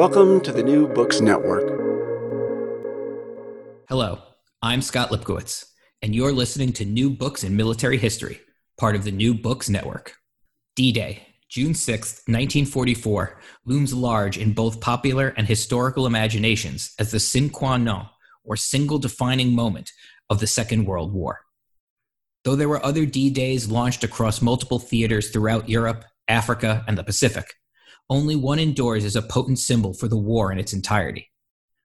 Welcome to the New Books Network. Hello, I'm Scott Lipkowitz, and you're listening to New Books in Military History, part of the New Books Network. D Day, June 6, 1944, looms large in both popular and historical imaginations as the sine qua non, or single defining moment, of the Second World War. Though there were other D Days launched across multiple theaters throughout Europe, Africa, and the Pacific, only one endures as a potent symbol for the war in its entirety.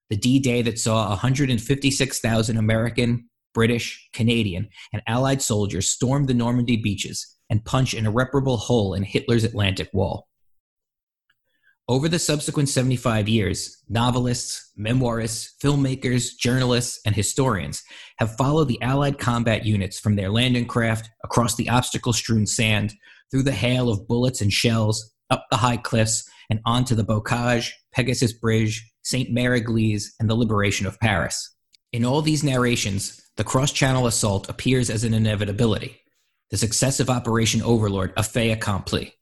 The D Day that saw 156,000 American, British, Canadian, and Allied soldiers storm the Normandy beaches and punch an irreparable hole in Hitler's Atlantic Wall. Over the subsequent 75 years, novelists, memoirists, filmmakers, journalists, and historians have followed the Allied combat units from their landing craft across the obstacle strewn sand, through the hail of bullets and shells, up the high cliffs, and onto the Bocage, Pegasus Bridge, St. Mère Église, and the liberation of Paris. In all these narrations, the cross channel assault appears as an inevitability, the success of Operation Overlord a fait accompli.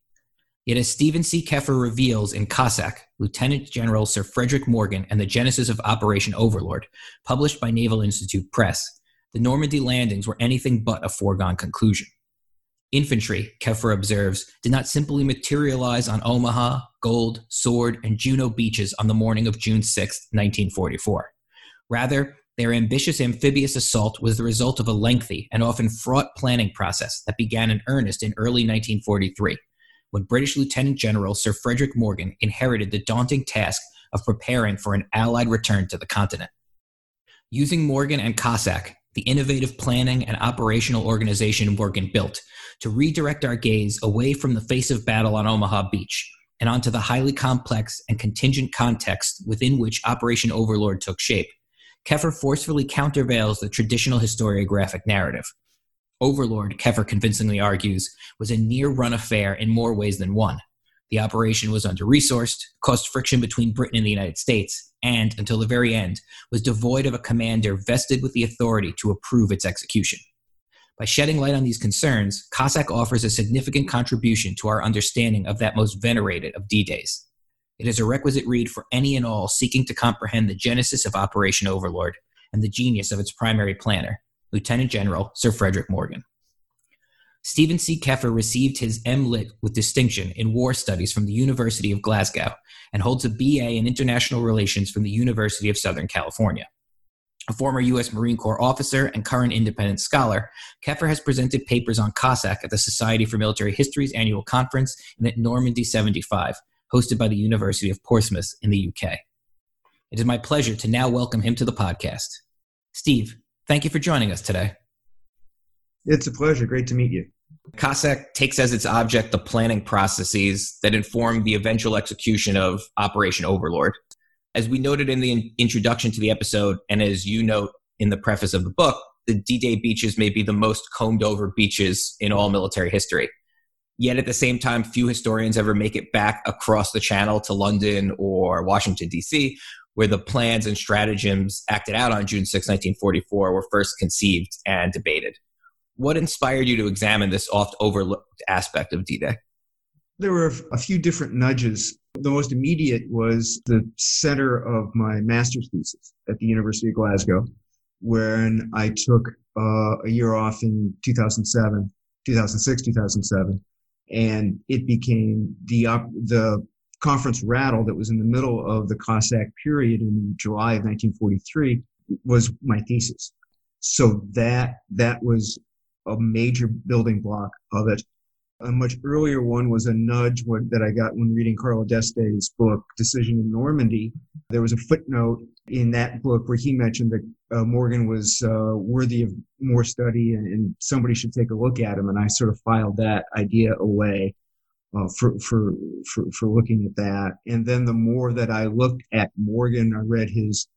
Yet, as Stephen C. Kepher reveals in COSSAC, Lieutenant General Sir Frederick Morgan and the Genesis of Operation Overlord, published by Naval Institute Press, the Normandy landings were anything but a foregone conclusion. Infantry, Kepher observes, did not simply materialize on Omaha, Gold, Sword, and Juno beaches on the morning of June 6, 1944. Rather, their ambitious amphibious assault was the result of a lengthy and often fraught planning process that began in earnest in early 1943, when British Lieutenant General Sir Frederick Morgan inherited the daunting task of preparing for an Allied return to the continent. Using Morgan and COSSAC, the innovative planning and operational organization Morgan built to redirect our gaze away from the face of battle on Omaha Beach and onto the highly complex and contingent context within which Operation Overlord took shape, Kepher forcefully countervails the traditional historiographic narrative. Overlord, Kepher convincingly argues, was a near run affair in more ways than one. The operation was under resourced, caused friction between Britain and the United States, and, until the very end, was devoid of a commander vested with the authority to approve its execution. By shedding light on these concerns, COSSAC offers a significant contribution to our understanding of that most venerated of D Days. It is a requisite read for any and all seeking to comprehend the genesis of Operation Overlord and the genius of its primary planner, Lieutenant General Sir Frederick Morgan. Stephen C. Kepher received his M.Lit with distinction in war studies from the University of Glasgow and holds a BA in international relations from the University of Southern California. A former U.S. Marine Corps officer and current independent scholar, Kepher has presented papers on COSSAC at the Society for Military History's annual conference and at Normandy 75, hosted by the University of Portsmouth in the UK. It is my pleasure to now welcome him to the podcast. Steve, thank you for joining us today. It's a pleasure. Great to meet you. COSSAC takes as its object the planning processes that inform the eventual execution of Operation Overlord. As we noted in the introduction to the episode, and as you note in the preface of the book, the D Day beaches may be the most combed over beaches in all military history. Yet at the same time, few historians ever make it back across the channel to London or Washington, D.C., where the plans and stratagems acted out on June 6, 1944 were first conceived and debated. What inspired you to examine this oft overlooked aspect of D Day? There were a few different nudges. The most immediate was the center of my master's thesis at the University of Glasgow, when I took uh, a year off in 2007, 2006, 2007, and it became the the conference rattle that was in the middle of the COSSAC period in July of 1943 was my thesis. So that that was a major building block of it. A much earlier one was a nudge that I got when reading Carlo d'Este's book, Decision in Normandy. There was a footnote in that book where he mentioned that uh, Morgan was uh, worthy of more study and, and, somebody should take a look at him. And I sort of filed that idea away. uh, for, for, for, for looking at that. And then the more that I looked at Morgan, I read his,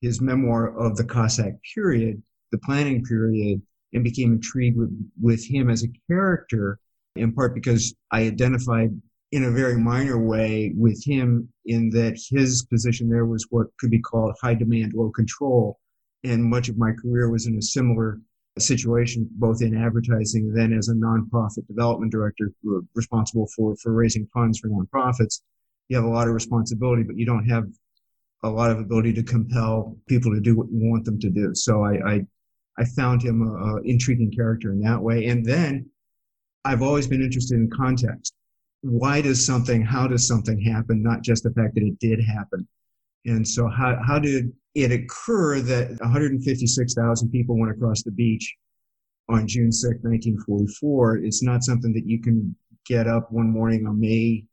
his memoir of the COSSAC period, the planning period, and became intrigued with, with him as a character, in part because I identified in a very minor way with him in that his position there was what could be called high demand, low control. And much of my career was in a similar situation, both in advertising then as a nonprofit development director uh, responsible for, for raising funds for nonprofits. You have a lot of responsibility, but you don't have a lot of ability to compel people to do what you want them to do. So I, I, I found him an intriguing character in that way. And then I've always been interested in context. Why does something, how does something happen? Not just the fact that it did happen. And so how, how did it occur that 156,000 people went across the beach on June 6, 1944? It's not something that you can get up one morning on May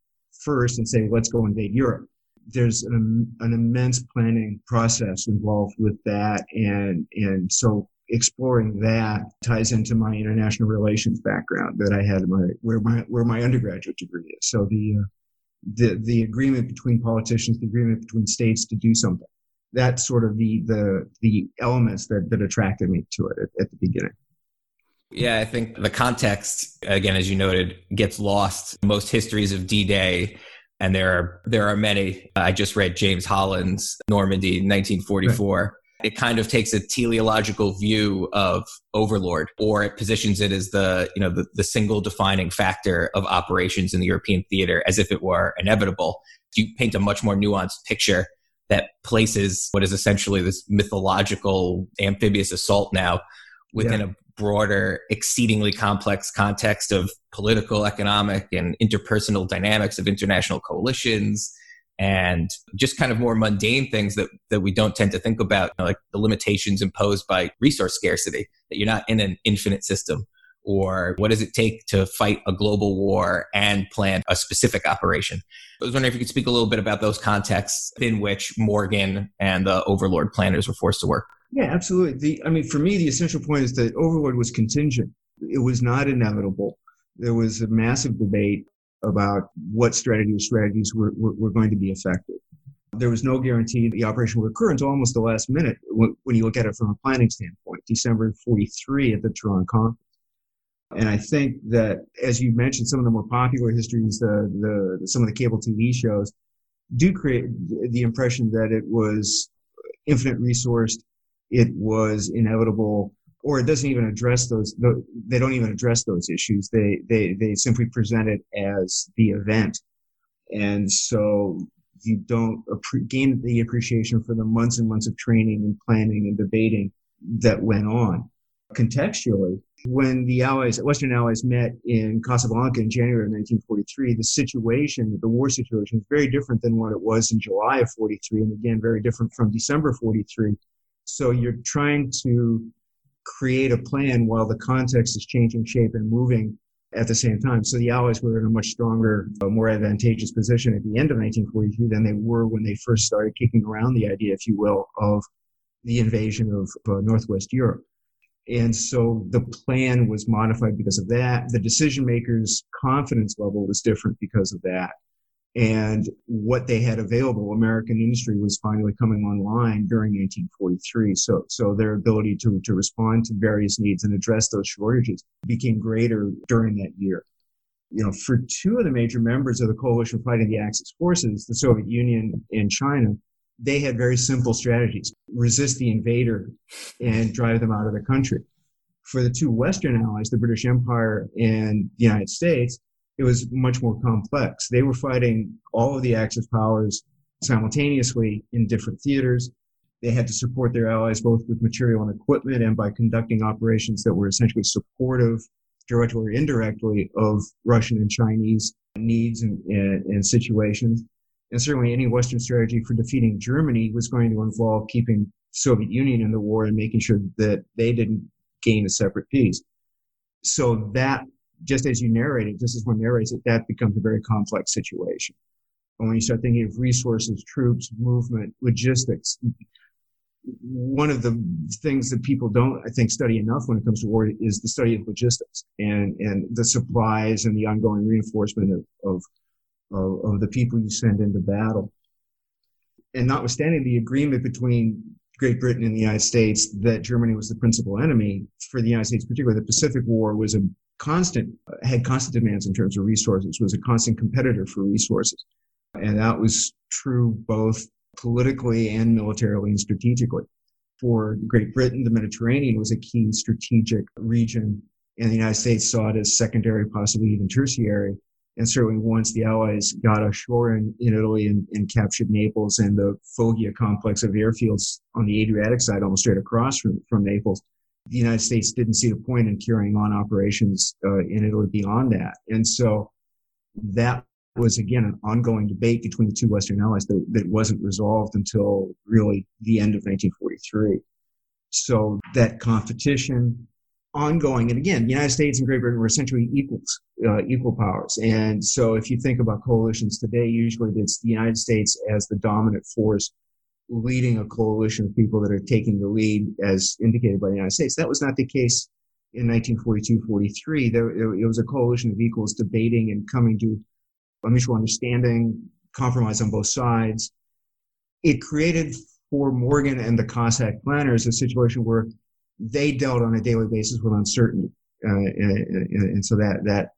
1st and say, let's go invade Europe. There's an, an immense planning process involved with that. And, and so exploring that ties into my international relations background that I had my, where my, where my undergraduate degree is. So the, uh, the the agreement between politicians, the agreement between states to do something. That's sort of the the the elements that that attracted me to it at, at the beginning. Yeah, I think the context, again, as you noted, gets lost. Most histories of D-Day, and there are there are many. I just read James Holland's Normandy, 1944. Right it kind of takes a teleological view of overlord or it positions it as the you know the, the single defining factor of operations in the european theater as if it were inevitable you paint a much more nuanced picture that places what is essentially this mythological amphibious assault now within yeah. a broader exceedingly complex context of political economic and interpersonal dynamics of international coalitions and just kind of more mundane things that, that we don't tend to think about, you know, like the limitations imposed by resource scarcity, that you're not in an infinite system. Or what does it take to fight a global war and plan a specific operation? I was wondering if you could speak a little bit about those contexts in which Morgan and the Overlord planners were forced to work. Yeah, absolutely. The, I mean, for me, the essential point is that Overlord was contingent. It was not inevitable. There was a massive debate about what strategy strategies were, were, were, going to be effective. There was no guarantee the operation would occur until almost the last minute when, when you look at it from a planning standpoint, December 43 at the Tehran conference. And I think that, as you mentioned, some of the more popular histories, the, the, some of the cable TV shows do create the impression that it was infinite resourced, it was inevitable, or it doesn't even address those they don't even address those issues. They they they simply present it as the event. And so you don't gain the appreciation for the months and months of training and planning and debating that went on. Contextually when the allies western allies met in casablanca in january of 1943 the situation the war situation was very different than what it was in july of 43 and again very different from december 43 so you're trying to create a plan while the context is changing shape and moving at the same time. So the Allies were in a much stronger, uh, more advantageous position at the end of 1943 than they were when they first started kicking around the idea, if you will, of the invasion of uh, Northwest Europe. And so the plan was modified because of that. The decision makers' confidence level was different because of that and what they had available. American industry was finally coming online during 1943. So, so their ability to, to respond to various needs and address those shortages became greater during that year. You know, for two of the major members of the coalition fighting the Axis forces, the Soviet Union and China, they had very simple strategies. Resist the invader and drive them out of the country. For the two Western allies, the British Empire and the United States, it was much more complex. They were fighting all of the Axis powers simultaneously in different theaters. They had to support their allies both with material and equipment and by conducting operations that were essentially supportive, directly or indirectly, of Russian and Chinese needs and, and, and situations. And certainly any Western strategy for defeating Germany was going to involve keeping Soviet Union in the war and making sure that they didn't gain a separate peace. So that just as you narrate it, just as one narrates it, that becomes a very complex situation. And when you start thinking of resources, troops, movement, logistics, one of the things that people don't, I think, study enough when it comes to war is the study of logistics and, and the supplies and the ongoing reinforcement of, of, of, of the people you send into battle. And notwithstanding the agreement between Great Britain and the United States that Germany was the principal enemy for the United States, particularly the Pacific War was a constant, had constant demands in terms of resources, was a constant competitor for resources. And that was true both politically and militarily and strategically. For Great Britain, the Mediterranean was a key strategic region, and the United States saw it as secondary, possibly even tertiary. And certainly once the Allies got ashore in, in Italy and, and, captured Naples and the Foggia complex of airfields on the Adriatic side, almost straight across from, from Naples, the United States didn't see the point in carrying on operations uh, in Italy beyond that. And so that was again an ongoing debate between the two Western allies that, that wasn't resolved until really the end of 1943. So that competition ongoing, and again, the United States and Great Britain were essentially equals, uh, equal powers. And so if you think about coalitions today, usually it's the United States as the dominant force leading a coalition of people that are taking the lead as indicated by the United States. That was not the case in 1942-43. There, it was a coalition of equals debating and coming to a mutual understanding, compromise on both sides. It created for Morgan and the COSSAC planners a situation where they dealt on a daily basis with uncertainty, uh, and, and, so that that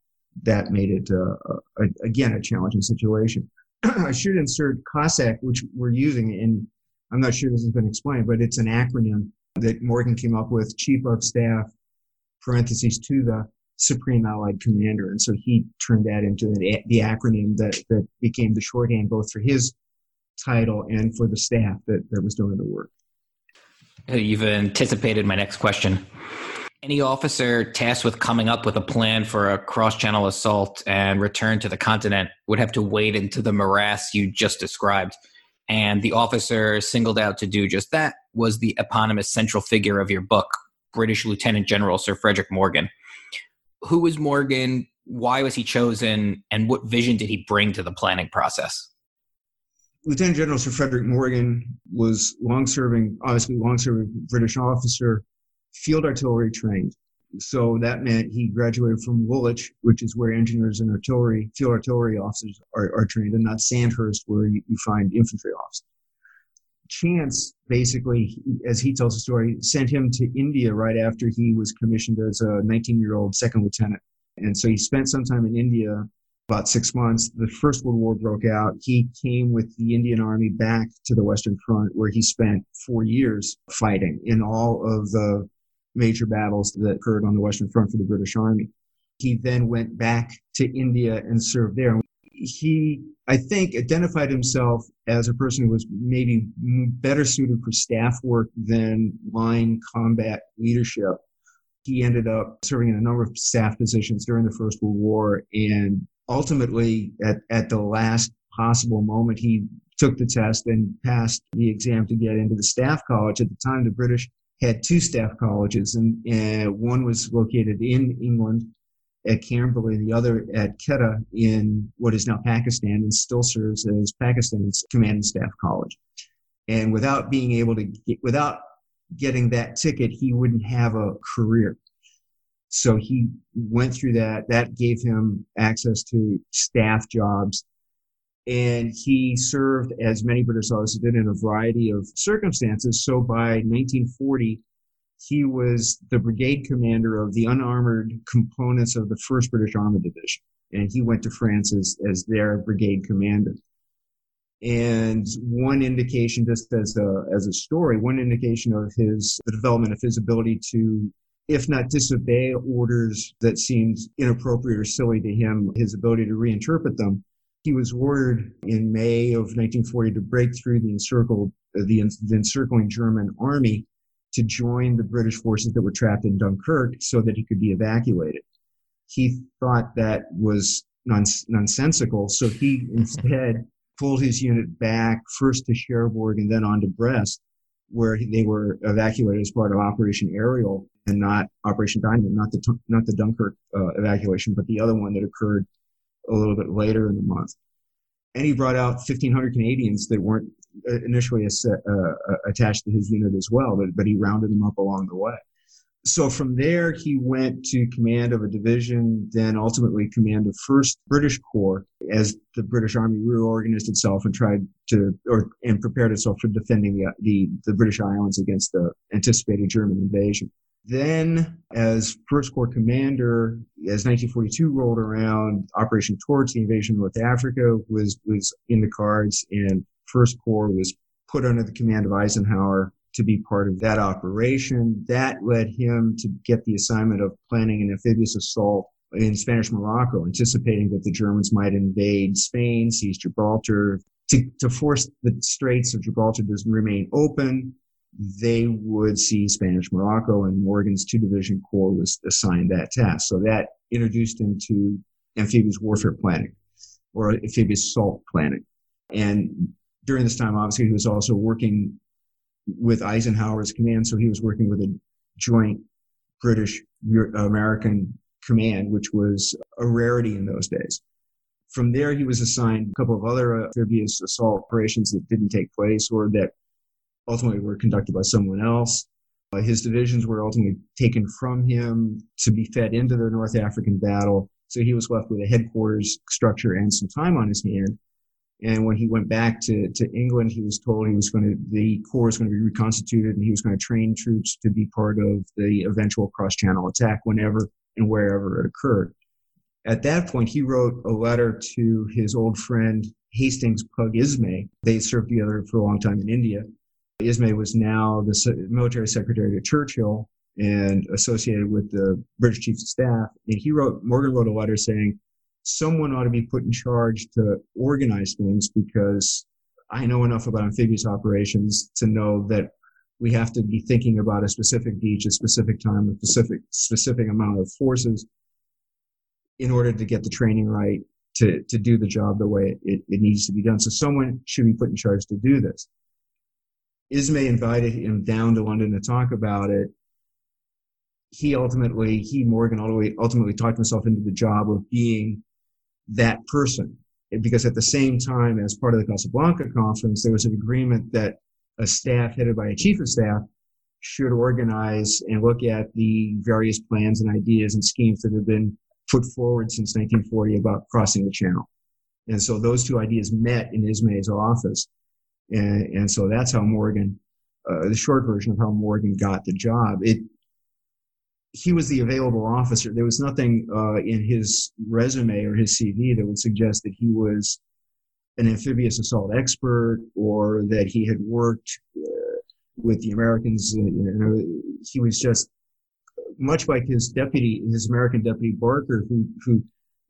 that made it uh, a, again a challenging situation. I should insert COSSAC, which we're using in. I'm not sure this has been explained, but it's an acronym that Morgan came up with: Chief of Staff, parentheses to the Supreme Allied Commander. And so he turned that into the, the acronym that, that became the shorthand both for his title and for the staff that, that was doing the work. You've anticipated my next question. Any officer tasked with coming up with a plan for a cross channel assault and return to the continent would have to wade into the morass you just described. And the officer singled out to do just that was the eponymous central figure of your book, British Lieutenant General Sir Frederick Morgan who was Morgan? Why was he chosen? And what vision did he bring to the planning process? Lieutenant General Sir Frederick Morgan was long serving, obviously long serving British officer, field artillery trained. So that meant he graduated from Woolwich, which is where engineers and artillery, field artillery officers are, are trained, and not Sandhurst, where you, you find infantry officers. Chance, basically, as he tells the story, sent him to India right after he was commissioned as a 19 year old second lieutenant. And so he spent some time in India, about six months. The First World War broke out. He came with the Indian Army back to the Western Front, where he spent four years fighting in all of the major battles that occurred on the Western Front for the British Army. He then went back to India and served there he, I think, identified himself as a person who was maybe better suited for staff work than line combat leadership. He ended up serving in a number of staff positions during the First World War, and ultimately, at, at the last possible moment, he took the test and passed the exam to get into the staff college. At the time, the British had two staff colleges, and, and one was located in England at Camberley, the other at Quetta in what is now Pakistan and still serves as Pakistan's command and staff college. And without being able to get, without getting that ticket, he wouldn't have a career. So he went through that. That gave him access to staff jobs. And he served, as many British officers did, in a variety of circumstances. So by 1940, he was the brigade commander of the unarmored components of the 1st British Armored Division. And he went to France as, as their brigade commander. And one indication, just as a, as a story, one indication of his, the development of his ability to, if not disobey orders that seemed inappropriate or silly to him, his ability to reinterpret them. He was ordered in May of 1940 to break through the encircled, the, the encircling German army to join the British forces that were trapped in Dunkirk so that he could be evacuated. He thought that was nons- nonsensical, so he mm-hmm. instead pulled his unit back first to Cherbourg and then on to Brest, where they were evacuated as part of Operation Aerial and not Operation Dynamo, not the not the Dunkirk uh, evacuation, but the other one that occurred a little bit later in the month. and he brought out 1,500 Canadians that weren't uh, initially uh, uh, attached to his unit as well, but, but he rounded them up along the way. So from there, he went to command of a division, then ultimately command of First British Corps as the British Army reorganized itself and tried to, or and prepared itself for defending the the, the British Islands against the anticipated German invasion. Then, as First Corps commander, as 1942 rolled around, Operation Torch, the invasion of North Africa, was was in the cards, and First Corps was put under the command of Eisenhower to be part of that operation. That led him to get the assignment of planning an amphibious assault in Spanish Morocco, anticipating that the Germans might invade Spain, seize Gibraltar. To, to force the Straits of Gibraltar to remain open, they would see Spanish Morocco, and Morgan's two division corps was assigned that task. So that introduced him to amphibious warfare planning or amphibious assault planning. And during this time, obviously, he was also working with Eisenhower's command. So he was working with a joint British American command, which was a rarity in those days. From there, he was assigned a couple of other amphibious assault operations that didn't take place or that ultimately were conducted by someone else. Uh, his divisions were ultimately taken from him to be fed into the North African battle. So he was left with a headquarters structure and some time on his hand. And when he went back to, to England, he was told he was going to, the Corps was going to be reconstituted and he was going to train troops to be part of the eventual cross channel attack whenever and wherever it occurred. At that point, he wrote a letter to his old friend Hastings Pug Ismay. They served together for a long time in India. Ismay was now the military secretary to Churchill and associated with the British Chiefs of Staff. And he wrote, Morgan wrote a letter saying, someone ought to be put in charge to organize things because I know enough about amphibious operations to know that we have to be thinking about a specific beach, a specific time, a specific specific amount of forces in order to get the training right to, to do the job the way it, it needs to be done. So someone should be put in charge to do this. Ismay invited him down to London to talk about it. He ultimately, he Morgan ultimately talked himself into the job of being that person. Because at the same time, as part of the Casablanca conference, there was an agreement that a staff headed by a chief of staff should organize and look at the various plans and ideas and schemes that have been put forward since 1940 about crossing the channel. And so those two ideas met in Ismay's office. And, and so that's how Morgan, uh, the short version of how Morgan got the job. It, he was the available officer. There was nothing uh, in his resume or his CV that would suggest that he was an amphibious assault expert or that he had worked uh, with the Americans. You know, he was just much like his deputy, his American deputy Barker, who, who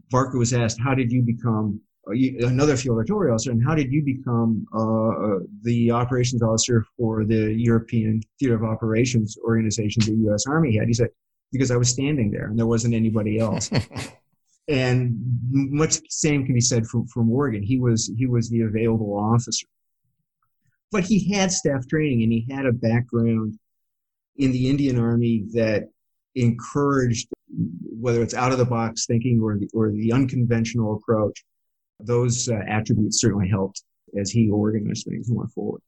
Barker was asked, "How did you become another field artillery officer, and how did you become uh, the operations officer for the European Theater of Operations organization the U.S. Army had?" He said, because I was standing there and there wasn't anybody else. and much the same can be said for, for Morgan. He was he was the available officer, but he had staff training and he had a background in the Indian Army that encouraged whether it's out of the box thinking or the, or the unconventional approach. Those uh, attributes certainly helped as he organized things and went forward.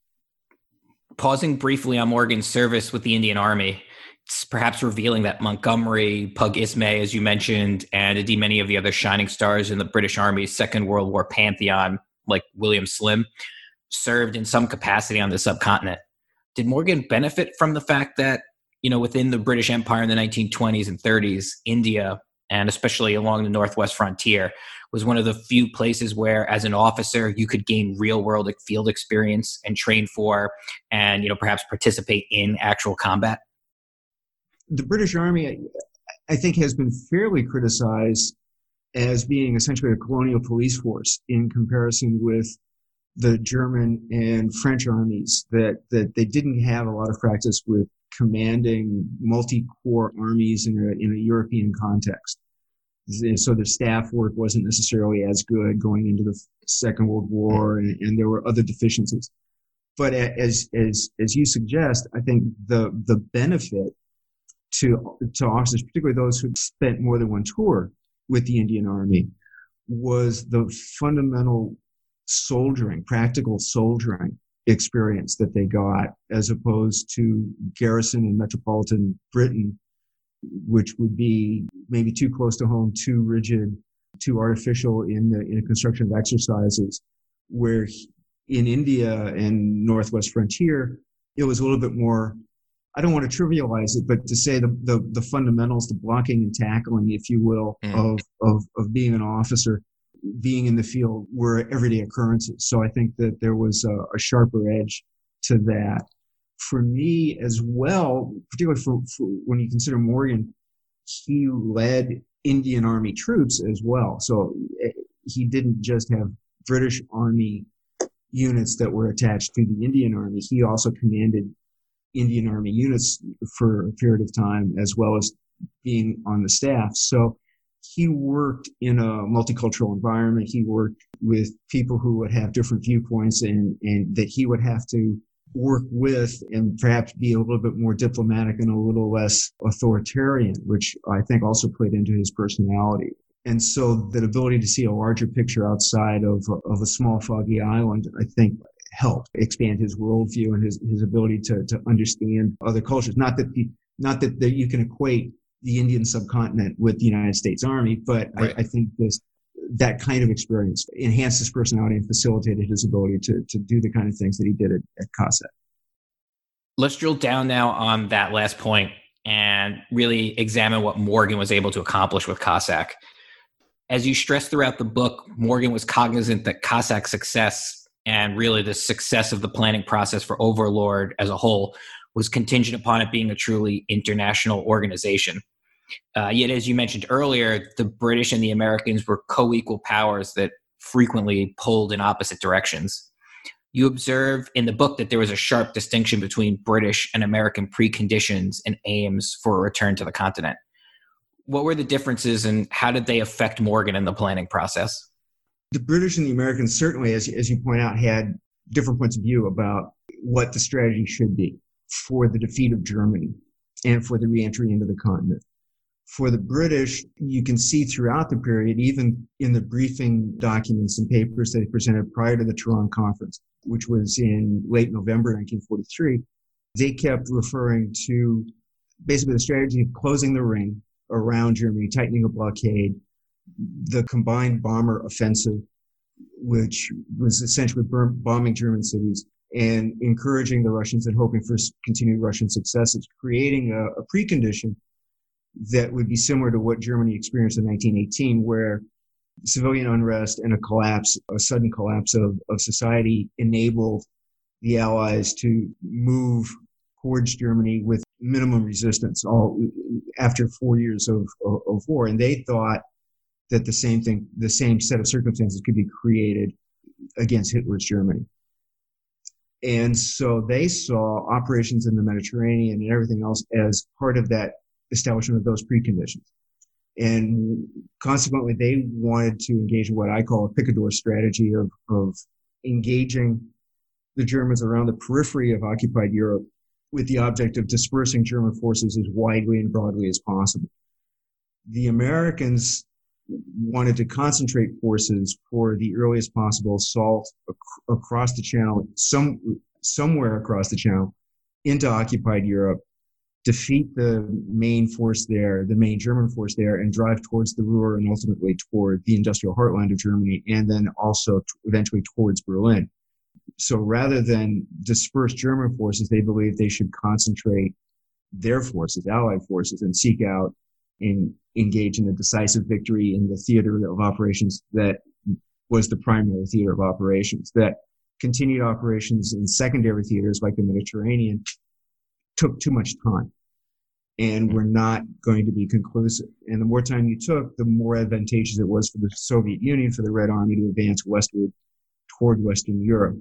Pausing briefly on Morgan's service with the Indian Army, perhaps revealing that Montgomery, Pug Ismay, as you mentioned, and indeed many of the other shining stars in the British Army's Second World War pantheon, like William Slim, served in some capacity on the subcontinent. Did Morgan benefit from the fact that, you know, within the British Empire in the 1920s and 30s, India, and especially along the Northwest frontier, was one of the few places where, as an officer, you could gain real world field experience and train for and, you know, perhaps participate in actual combat? the British Army, I think, has been fairly criticized as being essentially a colonial police force in comparison with the German and French armies, that, that they didn't have a lot of practice with commanding multi-corps armies in a, in a European context. So the staff work wasn't necessarily as good going into the Second World War, and, and there were other deficiencies. But as, as, as you suggest, I think the, the benefit to, to officers, particularly those who spent more than one tour with the Indian Army, was the fundamental soldiering, practical soldiering experience that they got as opposed to garrison and metropolitan Britain, which would be maybe too close to home, too rigid, too artificial in the, in the construction of exercises, where in India and Northwest Frontier, it was a little bit more I don't want to trivialize it, but to say the, the, the fundamentals, the blocking and tackling, if you will, mm. of, of, of being an officer, being in the field were everyday occurrences. So I think that there was a, a sharper edge to that. For me as well, particularly for, for when you consider Morgan, he led Indian Army troops as well. So eh, he didn't just have British Army units that were attached to the Indian Army. He also commanded Indian Army units for a period of time, as well as being on the staff. So he worked in a multicultural environment. He worked with people who would have different viewpoints and, and that he would have to work with and perhaps be a little bit more diplomatic and a little less authoritarian, which I think also played into his personality. And so that ability to see a larger picture outside of, of a small foggy island, I think helped expand his worldview and his, his ability to, to understand other cultures. Not that the, not that, that you can equate the Indian subcontinent with the United States Army, but right. I, I, think this that kind of experience enhanced his personality and facilitated his ability to, to do the kind of things that he did at, at COSSAC. Let's drill down now on that last point and really examine what Morgan was able to accomplish with COSSAC. As you stress throughout the book, Morgan was cognizant that COSSAC's success and really the success of the planning process for Overlord as a whole was contingent upon it being a truly international organization. Uh, yet, as you mentioned earlier, the British and the Americans were co equal powers that frequently pulled in opposite directions. You observe in the book that there was a sharp distinction between British and American preconditions and aims for a return to the continent. What were the differences and how did they affect Morgan in the planning process? The British and the Americans certainly, as, as you point out, had different points of view about what the strategy should be for the defeat of Germany and for the reentry into the continent. For the British, you can see throughout the period, even in the briefing documents and papers that they presented prior to the Tehran conference, which was in late November 1943, they kept referring to basically the strategy of closing the ring around Germany, tightening a blockade, the combined bomber offensive, which was essentially bombing German cities and encouraging the Russians and hoping for continued Russian success. successes, creating a, a precondition that would be similar to what Germany experienced in 1918, where civilian unrest and a collapse, a sudden collapse of, of society enabled the Allies to move towards Germany with minimum resistance all after four years of, of, of war. And they thought that the same thing, the same set of circumstances could be created against Hitler's Germany. And so they saw operations in the Mediterranean and everything else as part of that establishment of those preconditions. And consequently, they wanted to engage in what I call a picador strategy of, of engaging the Germans around the periphery of occupied Europe with the object of dispersing German forces as widely and broadly as possible. The Americans wanted to concentrate forces for the earliest possible assault ac- across the channel, some somewhere across the channel, into occupied Europe, defeat the main force there, the main German force there, and drive towards the Ruhr and ultimately toward the industrial heartland of Germany, and then also t- eventually towards Berlin. So rather than disperse German forces, they believed they should concentrate their forces, Allied forces, and seek out and engage in a decisive victory in the theater of operations that was the primary theater of operations. That continued operations in secondary theaters like the Mediterranean took too much time and mm-hmm. were not going to be conclusive. And the more time you took, the more advantageous it was for the Soviet Union, for the Red Army to advance westward toward Western Europe.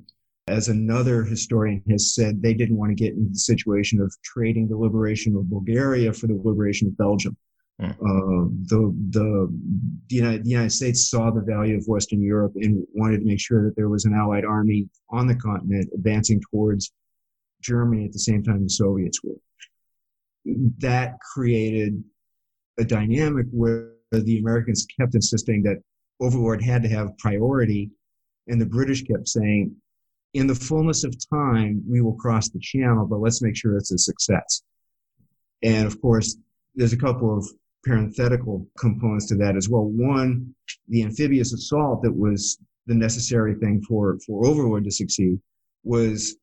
As another historian has said, they didn't want to get into the situation of trading the liberation of Bulgaria for the liberation of Belgium. Mm. Uh, the, the, United, the United States saw the value of Western Europe and wanted to make sure that there was an Allied army on the continent advancing towards Germany at the same time the Soviets were. That created a dynamic where the Americans kept insisting that Overlord had to have priority And the British kept saying, in the fullness of time, we will cross the channel, but let's make sure it's a success. And of course, there's a couple of parenthetical components to that as well. One, the amphibious assault that was the necessary thing for, for Overlord to succeed was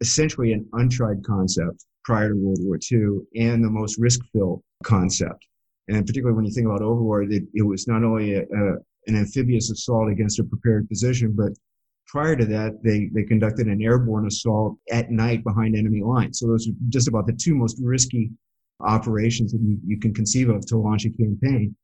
essentially an untried concept prior to World War II and the most risk filled concept. And particularly when you think about Overlord, it, it was not only a, a, an amphibious assault against a prepared position, but prior to that, they, they conducted an airborne assault at night behind enemy lines. So those are just about the two most risky operations that you, you can conceive of to launch a campaign.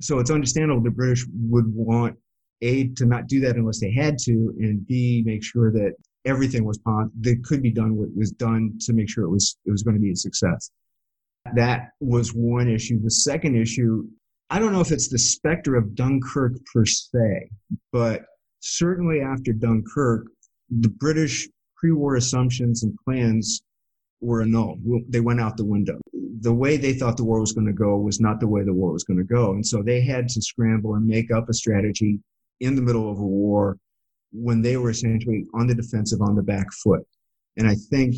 So it's understandable the British would want A, to not do that unless they had to, and B, make sure that everything was that could be done what was done to make sure it was it was going to be a success. That was one issue. The second issue, I don't know if it's the specter of Dunkirk per se, but certainly after Dunkirk, the British pre-war assumptions and plans were annulled. They went out the window. The way they thought the war was going to go was not the way the war was going to go. And so they had to scramble and make up a strategy in the middle of a war when they were essentially on the defensive on the back foot. And I think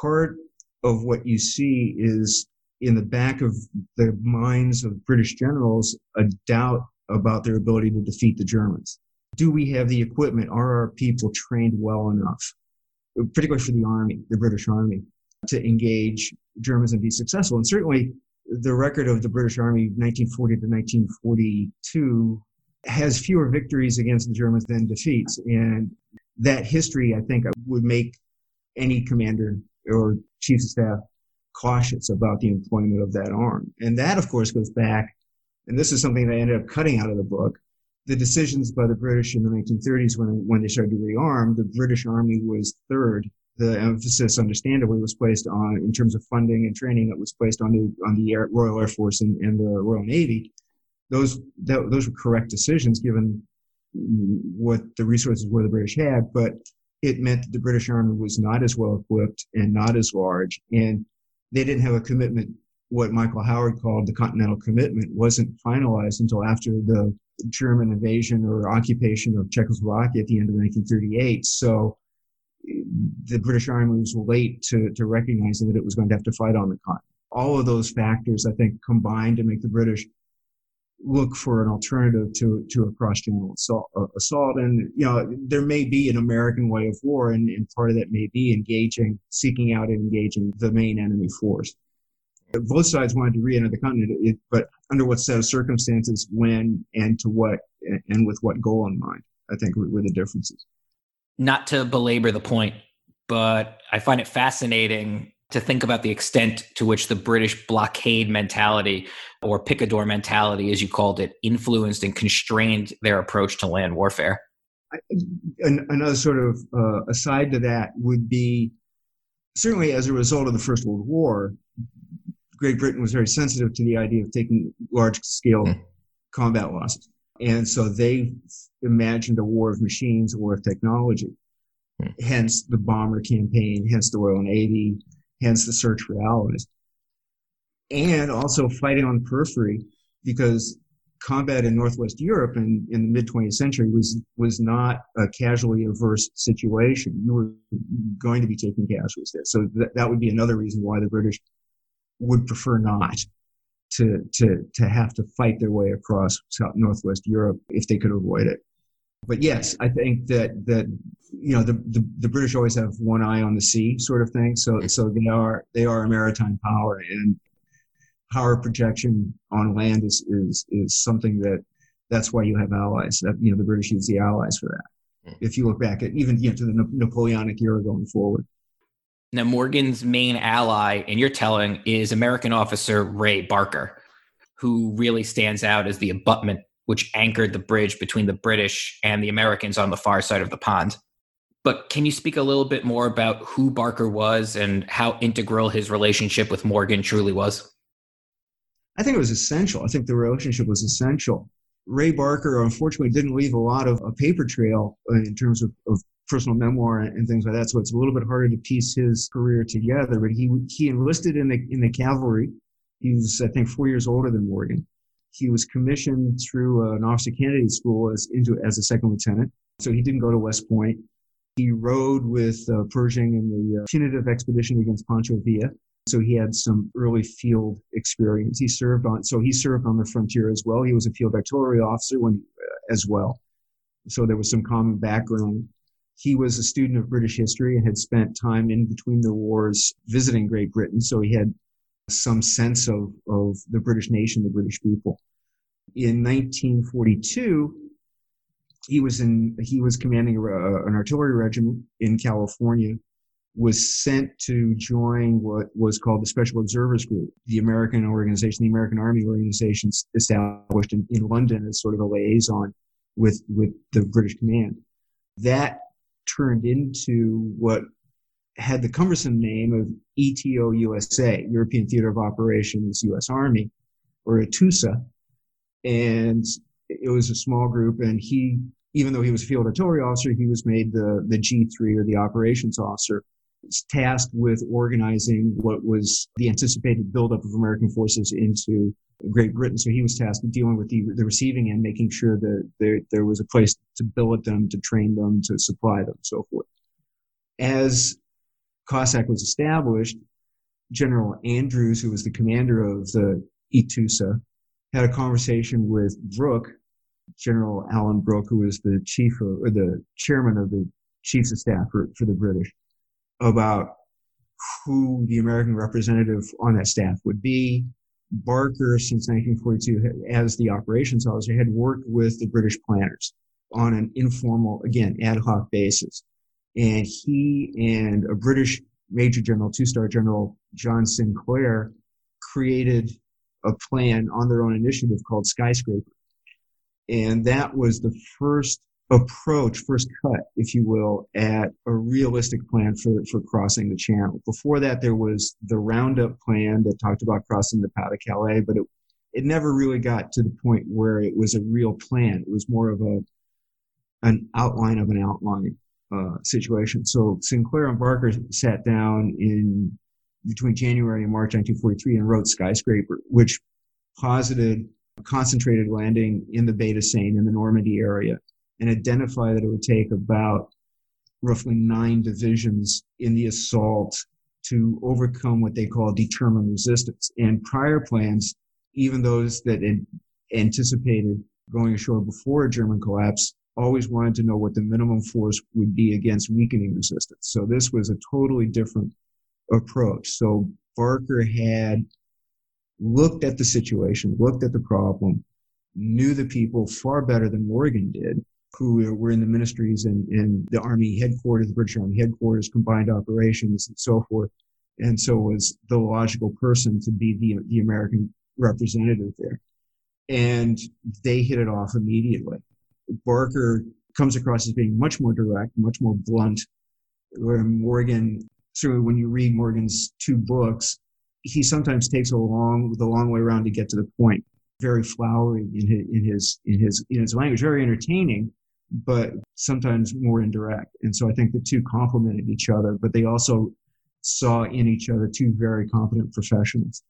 part of what you see is in the back of the minds of British generals a doubt about their ability to defeat the Germans. Do we have the equipment? Are our people trained well enough, particularly for the Army, the British Army, to engage Germans and be successful? And certainly the record of the British Army 1940 to 1942 has fewer victories against the Germans than defeats. And that history, I think, would make any commander or chief of staff cautious about the employment of that arm. And that, of course, goes back, and this is something that I ended up cutting out of the book. The decisions by the British in the 1930s when, when they started to rearm, the British Army was third. The emphasis, understandably, was placed on, in terms of funding and training, it was placed on the, on the Air, Royal Air Force and, and the Royal Navy those that, those were correct decisions given what the resources were the British had, but it meant that the British Army was not as well equipped and not as large, and they didn't have a commitment. What Michael Howard called the Continental Commitment wasn't finalized until after the German invasion or occupation of Czechoslovakia at the end of 1938. So the British Army was late to, to recognizing that it was going to have to fight on the continent. All of those factors, I think, combined to make the British look for an alternative to to a cross-channel assault, uh, assault. And you know, there may be an American way of war, and, and part of that may be engaging, seeking out and engaging the main enemy force. Both sides wanted to re-enter the continent, it, but under what set of circumstances, when, and to what, and with what goal in mind. I think were, were the differences. Not to belabor the point, but I find it fascinating to think about the extent to which the British blockade mentality or picador mentality, as you called it, influenced and constrained their approach to land warfare. Another sort of uh, aside to that would be certainly as a result of the First World War, Great Britain was very sensitive to the idea of taking large scale mm. combat losses. And so they imagined a war of machines, a war of technology. Mm. Hence the bomber campaign, hence the Royal Navy, hence the search for allies. And also fighting on the periphery because combat in Northwest Europe in, in the mid 20th century was was not a casualty averse situation. You were going to be taking casualties there. So th- that would be another reason why the British would prefer not to to to have to fight their way across South Northwest Europe if they could avoid it but yes, I think that that you know the, the, the British always have one eye on the sea, sort of thing. So so they are they are a maritime power, and power projection on land is is is something that that's why you have allies. That you know the British use the allies for that. Hmm. If you look back at even you know, to the Napoleonic era going forward. Now, Morgan's main ally, in your telling, is American officer Ray Barker, who really stands out as the abutment which anchored the bridge between the British and the Americans on the far side of the pond. But can you speak a little bit more about who Barker was and how integral his relationship with Morgan truly was? I think it was essential. I think the relationship was essential. Ray Barker, unfortunately, didn't leave a lot of a paper trail in terms of, of personal memoir and things like that. So it's a little bit harder to piece his career together. But he he enlisted in the in the cavalry. He was, I think, four years older than Morgan He was commissioned through an officer candidate school as into as a second lieutenant. So he didn't go to West Point. He rode with uh, Pershing in the uh, punitive expedition against Pancho Villa. So he had some early field experience. He served on, so he served on the frontier as well. He was a field artillery officer when, uh, as well. So there was some common background. He was a student of British history and had spent time in between the wars visiting Great Britain. So he had some sense of, of the British nation, the British people. In 1942, he was in he was commanding a, an artillery regiment in California was sent to join what was called the Special Observers Group, the American organization, the American Army organization established in, in London as sort of a liaison with, with the British command. That turned into what had the cumbersome name of ETO USA, European Theater of Operations US Army, or ETUSA. And it was a small group, and he, even though he was a field artillery officer, he was made the, the G3 or the operations officer tasked with organizing what was the anticipated buildup of American forces into Great Britain. So he was tasked with dealing with the, the receiving end, making sure that there, there was a place to billet them, to train them, to supply them, so forth. As COSSAC was established, General Andrews, who was the commander of the ETUSA, had a conversation with Brooke, General Alan Brooke, who was the chief of, or the chairman of the chiefs of staff for, for the British about who the American representative on that staff would be. Barker, since 1942, as the operations officer, had worked with the British planners on an informal, again, ad hoc basis. And he and a British Major General, two star General John Sinclair, created a plan on their own initiative called Skyscraper. And that was the first approach, first cut, if you will, at a realistic plan for, for crossing the channel. Before that, there was the Roundup plan that talked about crossing the Pas de Calais, but it, it never really got to the point where it was a real plan. It was more of a an outline of an outline uh, situation. So Sinclair and Barker sat down in between January and March 1943 and wrote Skyscraper, which posited a concentrated landing in the de Seine in the Normandy area and identify that it would take about roughly nine divisions in the assault to overcome what they call determined resistance. And prior plans, even those that anticipated going ashore before a German collapse, always wanted to know what the minimum force would be against weakening resistance. So this was a totally different approach. So Barker had looked at the situation, looked at the problem, knew the people far better than Morgan did, who were in the ministries and, and the Army headquarters, the British Army headquarters, combined operations, and so forth. And so was the logical person to be the, the American representative there. And they hit it off immediately. Barker comes across as being much more direct, much more blunt, where Morgan, certainly when you read Morgan's two books, he sometimes takes a long, the long way around to get to the point. Very flowery in his, in his, in his, in his language, very entertaining, but sometimes more indirect. And so I think the two complemented each other, but they also saw in each other two very competent professionals.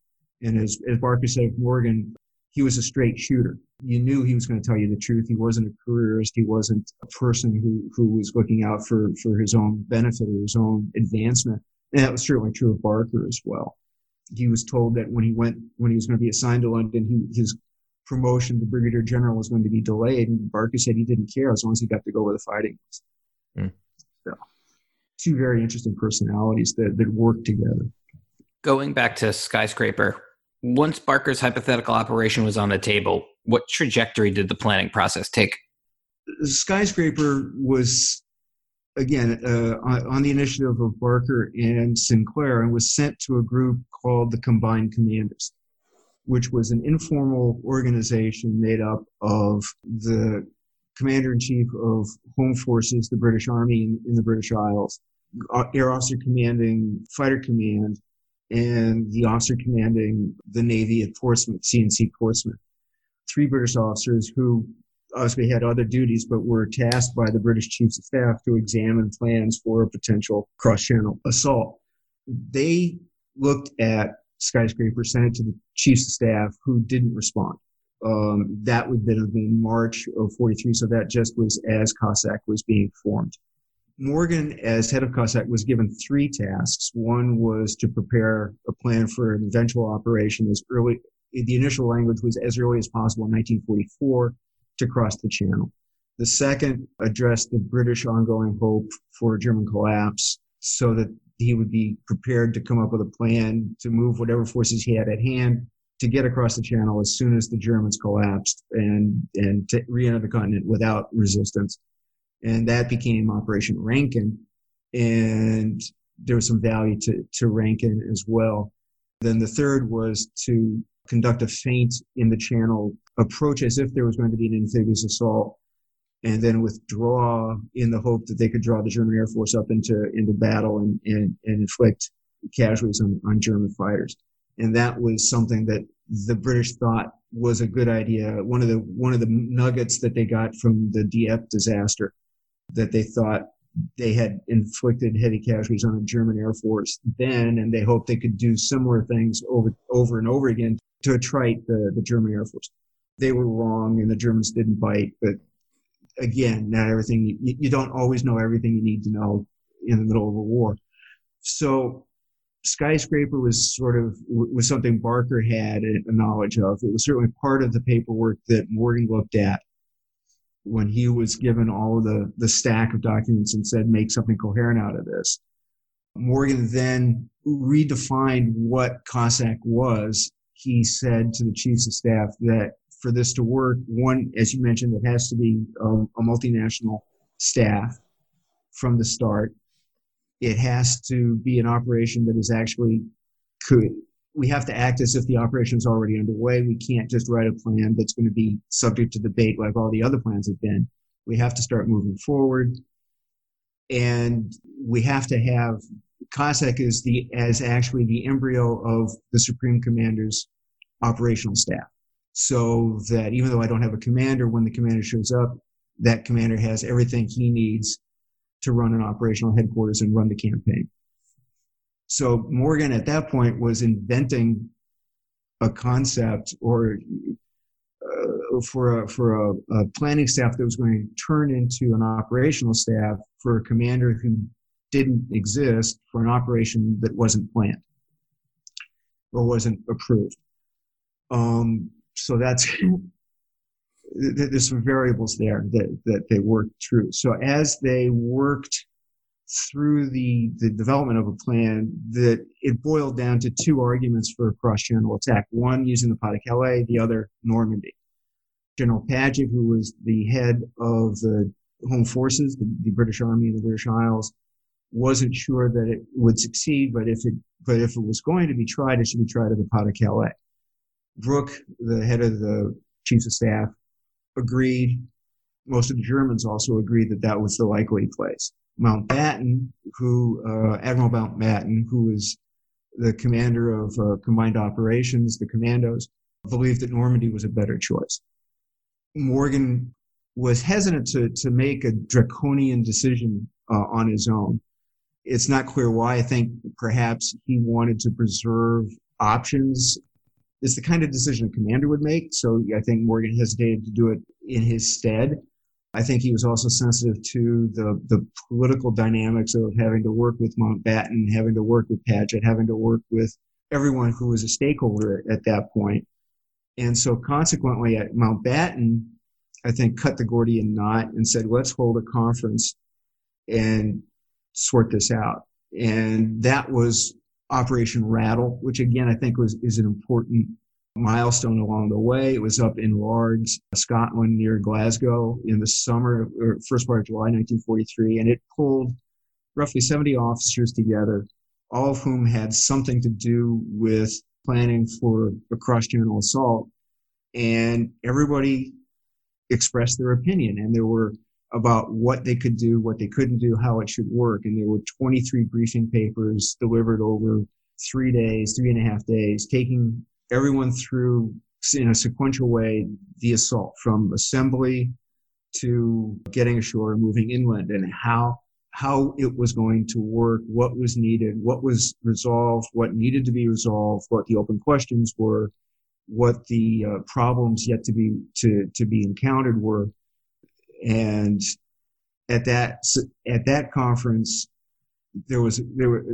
And as, as Barker said of Morgan, he was a straight shooter. You knew he was going to tell you the truth. He wasn't a careerist. He wasn't a person who, who was looking out for, for his own benefit or his own advancement. And that was certainly true of Barker as well. He was told that when he went, when he was going to be assigned to London, he, his promotion to brigadier general was going to be delayed. And Barker said he didn't care as long as he got to go where the fighting was. Mm. So, two very interesting personalities that, that work together. Going back to skyscraper, once Barker's hypothetical operation was on the table, what trajectory did the planning process take? Skyscraper was again uh, on, on, the initiative of Barker and Sinclair, and was sent to a group called the Combined Commanders which was an informal organization made up of the commander in chief of home forces, the British Army in, in the British Isles, uh, air officer commanding fighter command, and the officer commanding the Navy at Portsmouth, C-in-C Portsmouth. Three British officers who obviously had other duties, but were tasked by the British chiefs of staff to examine plans for a potential cross-channel assault. They looked at skyscraper, sent it to the chiefs of staff who didn't respond. Um, that would then have been March of 43. So that just was as COSSAC was being formed. Morgan, as head of COSSAC, was given three tasks. One was to prepare a plan for an eventual operation as early, the initial language was as early as possible in 1944 to cross the channel. The second addressed the British ongoing hope for German collapse so that he would be prepared to come up with a plan to move whatever forces he had at hand to get across the channel as soon as the Germans collapsed and, and to re-enter the continent without resistance. And that became Operation Rankin. And there was some value to, to Rankin as well. Then the third was to conduct a feint in the channel approach as if there was going to be an amphibious assault and then withdraw in the hope that they could draw the German Air Force up into, into battle and, and, and inflict casualties on, on German fighters. And that was something that the British thought was a good idea. One of the, one of the nuggets that they got from the Dieppe disaster that they thought they had inflicted heavy casualties on the German Air Force then, and they hoped they could do similar things over, over and over again to attrite the, the German Air Force. They were wrong and the Germans didn't bite, but again, not everything, you, you don't always know everything you need to know in the middle of a war. So skyscraper was sort of was something Barker had a knowledge of. It was certainly part of the paperwork that Morgan looked at when he was given all of the the stack of documents and said make something coherent out of this. Morgan then redefined what COSSAC was. He said to the chiefs of staff that for this to work, one, as you mentioned, it has to be um, a multinational staff from the start. It has to be an operation that is actually could. We have to act as if the operation is already underway. We can't just write a plan that's going to be subject to debate like all the other plans have been. We have to start moving forward, and we have to have COSSAC is the as actually the embryo of the Supreme Commander's operational staff so that even though I don't have a commander, when the commander shows up, that commander has everything he needs to run an operational headquarters and run the campaign. So Morgan at that point was inventing a concept or uh, for a, for a, a, planning staff that was going to turn into an operational staff for a commander who didn't exist for an operation that wasn't planned or wasn't approved. Um, so that's there's some variables there that, that they worked through. So as they worked through the, the development of a plan that it boiled down to two arguments for a cross-channel attack. One using the Pas-de-Calais, the other Normandy. General Paget, who was the head of the home forces, the, the British Army in the British Isles, wasn't sure that it would succeed, but if it, but if it was going to be tried, it should be tried at the Pas-de-Calais. Brooke, the head of the chiefs of staff, agreed. Most of the Germans also agreed that that was the likely place. Mountbatten, who uh, Admiral Mountbatten, who was the commander of uh, combined operations, the commandos, believed that Normandy was a better choice. Morgan was hesitant to, to make a draconian decision uh, on his own. It's not clear why. I think perhaps he wanted to preserve options it's the kind of decision a commander would make. So I think Morgan hesitated to do it in his stead. I think he was also sensitive to the, the political dynamics of having to work with Mountbatten, having to work with Paget, having to work with everyone who was a stakeholder at, at that point. And so consequently, at Mountbatten, I think cut the Gordian knot and said, let's hold a conference and sort this out. And that was Operation Rattle, which again I think was is an important milestone along the way. It was up in Largs, Scotland, near Glasgow, in the summer or first part of July 1943, and it pulled roughly 70 officers together, all of whom had something to do with planning for a cross-channel assault, and everybody expressed their opinion, and there were about what they could do, what they couldn't do, how it should work. And there were 23 briefing papers delivered over three days, three and a half days, taking everyone through in a sequential way the assault from assembly to getting ashore and moving inland and how how it was going to work, what was needed, what was resolved, what needed to be resolved, what the open questions were, what the uh, problems yet to be to to be encountered were, and at that at that conference, there was there were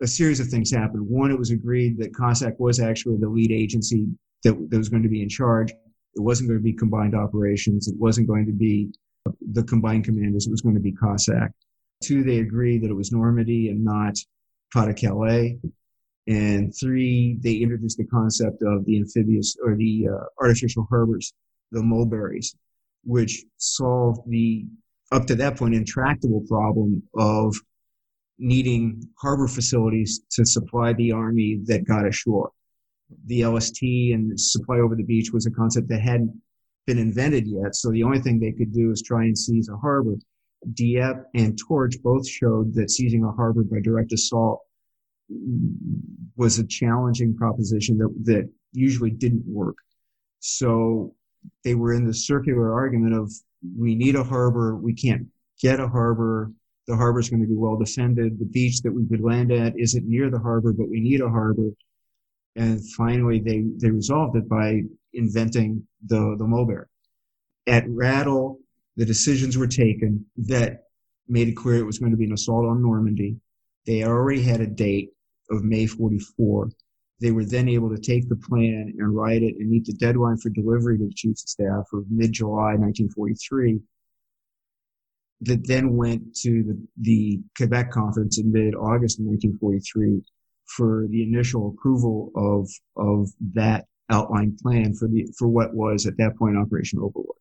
a, series of things happened. One, it was agreed that COSSAC was actually the lead agency that, that was going to be in charge. It wasn't going to be combined operations. It wasn't going to be the combined commanders. It was going to be COSSAC. Two, they agreed that it was Normandy and not Pas-de-Calais. And three, they introduced the concept of the amphibious or the uh, artificial harbors, the mulberries, which solved the, up to that point, intractable problem of needing harbor facilities to supply the army that got ashore. The LST and supply over the beach was a concept that hadn't been invented yet. So the only thing they could do is try and seize a harbor. Dieppe and Torch both showed that seizing a harbor by direct assault was a challenging proposition that, that usually didn't work. So they were in the circular argument of we need a harbor, we can't get a harbor, the harbor is going to be well defended. The beach that we could land at isn't near the harbor, but we need a harbor. And finally, they, they resolved it by inventing the, the mulberry. At Rattle, the decisions were taken that made it clear it was going to be an assault on Normandy. They already had a date of May 44. They were then able to take the plan and write it and meet the deadline for delivery to the chiefs of staff of mid-July 1943 that then went to the, the Quebec conference in mid-August 1943 for the initial approval of of that outline plan for the for what was at that point Operation Overlord.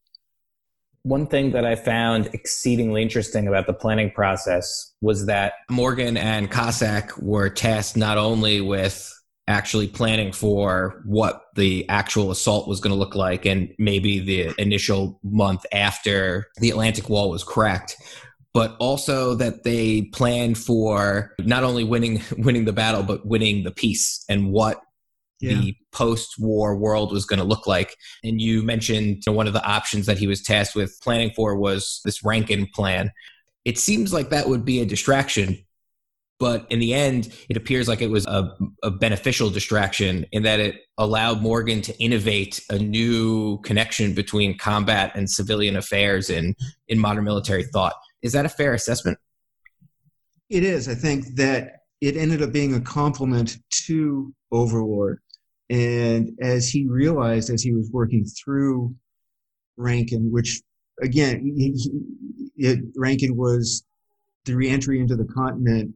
One thing that I found exceedingly interesting about the planning process was that Morgan and COSSAC were tasked not only with actually planning for what the actual assault was going to look like and maybe the initial month after the Atlantic Wall was cracked but also that they planned for not only winning winning the battle but winning the peace and what yeah. the post-war world was going to look like and you mentioned you know, one of the options that he was tasked with planning for was this rankin plan it seems like that would be a distraction but in the end, it appears like it was a, a, beneficial distraction in that it allowed Morgan to innovate a new connection between combat and civilian affairs in, in modern military thought. Is that a fair assessment? It is. I think that it ended up being a complement to Overlord. And as he realized as he was working through Rankin, which again, he, it, Rankin was the reentry into the continent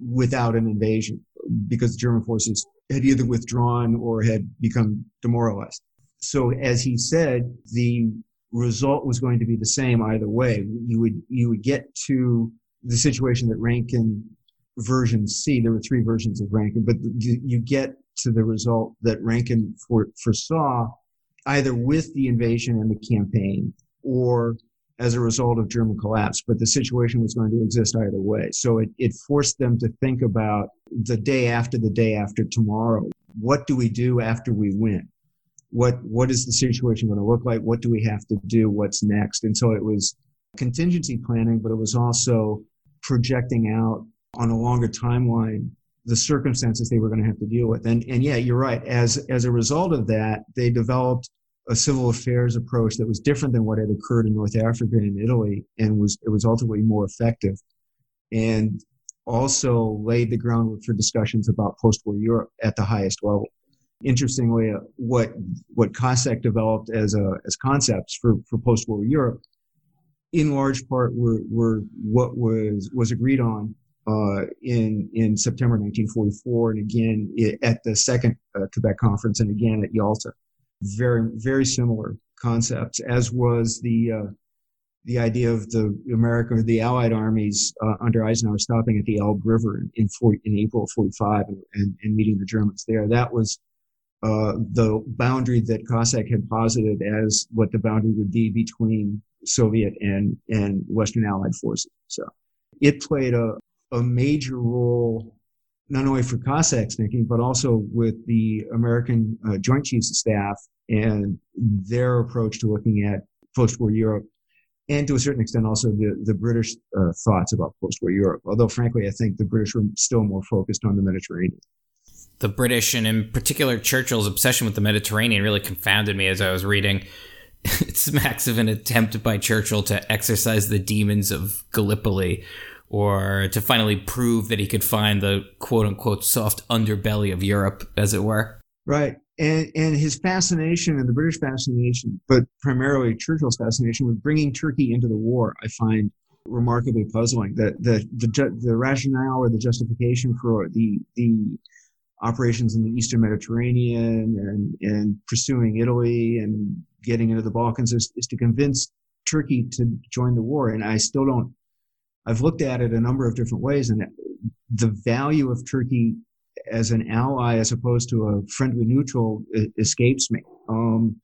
without an invasion because German forces had either withdrawn or had become demoralized. So as he said, the result was going to be the same either way. You would, you would get to the situation that Rankin version C, there were three versions of Rankin, but you, get to the result that Rankin foresaw either with the invasion and the campaign or as a result of German collapse, but the situation was going to exist either way. So it, it forced them to think about the day after the day after tomorrow. What do we do after we win? What, what is the situation going to look like? What do we have to do? What's next? And so it was contingency planning, but it was also projecting out on a longer timeline the circumstances they were going to have to deal with. And, and yeah, you're right. As, as a result of that, they developed a civil affairs approach that was different than what had occurred in North Africa and Italy, and was it was ultimately more effective, and also laid the groundwork for discussions about post-war Europe at the highest level. Interestingly, uh, what what COSSAC developed as a as concepts for for post-war Europe, in large part, were were what was was agreed on uh, in in September 1944, and again at the second uh, Quebec conference, and again at Yalta very very similar concepts, as was the uh, the idea of the American or the Allied armies uh, under Eisenhower stopping at the Elbe River in in, 40, in April of 45 and, and, and, meeting the Germans there. That was uh, the boundary that COSSAC had posited as what the boundary would be between Soviet and and Western Allied forces. So it played a a major role not only for COSSAC's thinking, but also with the American uh, Joint Chiefs of Staff and their approach to looking at post-war Europe, and to a certain extent also the, the British uh, thoughts about post-war Europe. Although, frankly, I think the British were still more focused on the Mediterranean. the British and in particular Churchill's obsession with the Mediterranean really confounded me as I was reading. it smacks of an attempt by Churchill to exorcise the demons of Gallipoli or to finally prove that he could find the quote unquote soft underbelly of Europe, as it were. Right. And, and his fascination and the British fascination, but primarily Churchill's fascination with bringing Turkey into the war, I find remarkably puzzling. The, the, the, the rationale or the justification for the, the operations in the Eastern Mediterranean and, and pursuing Italy and getting into the Balkans is, is to convince Turkey to join the war. And I still don't, I've looked at it a number of different ways and the value of Turkey as an ally as opposed to a friendly neutral escapes me. Um,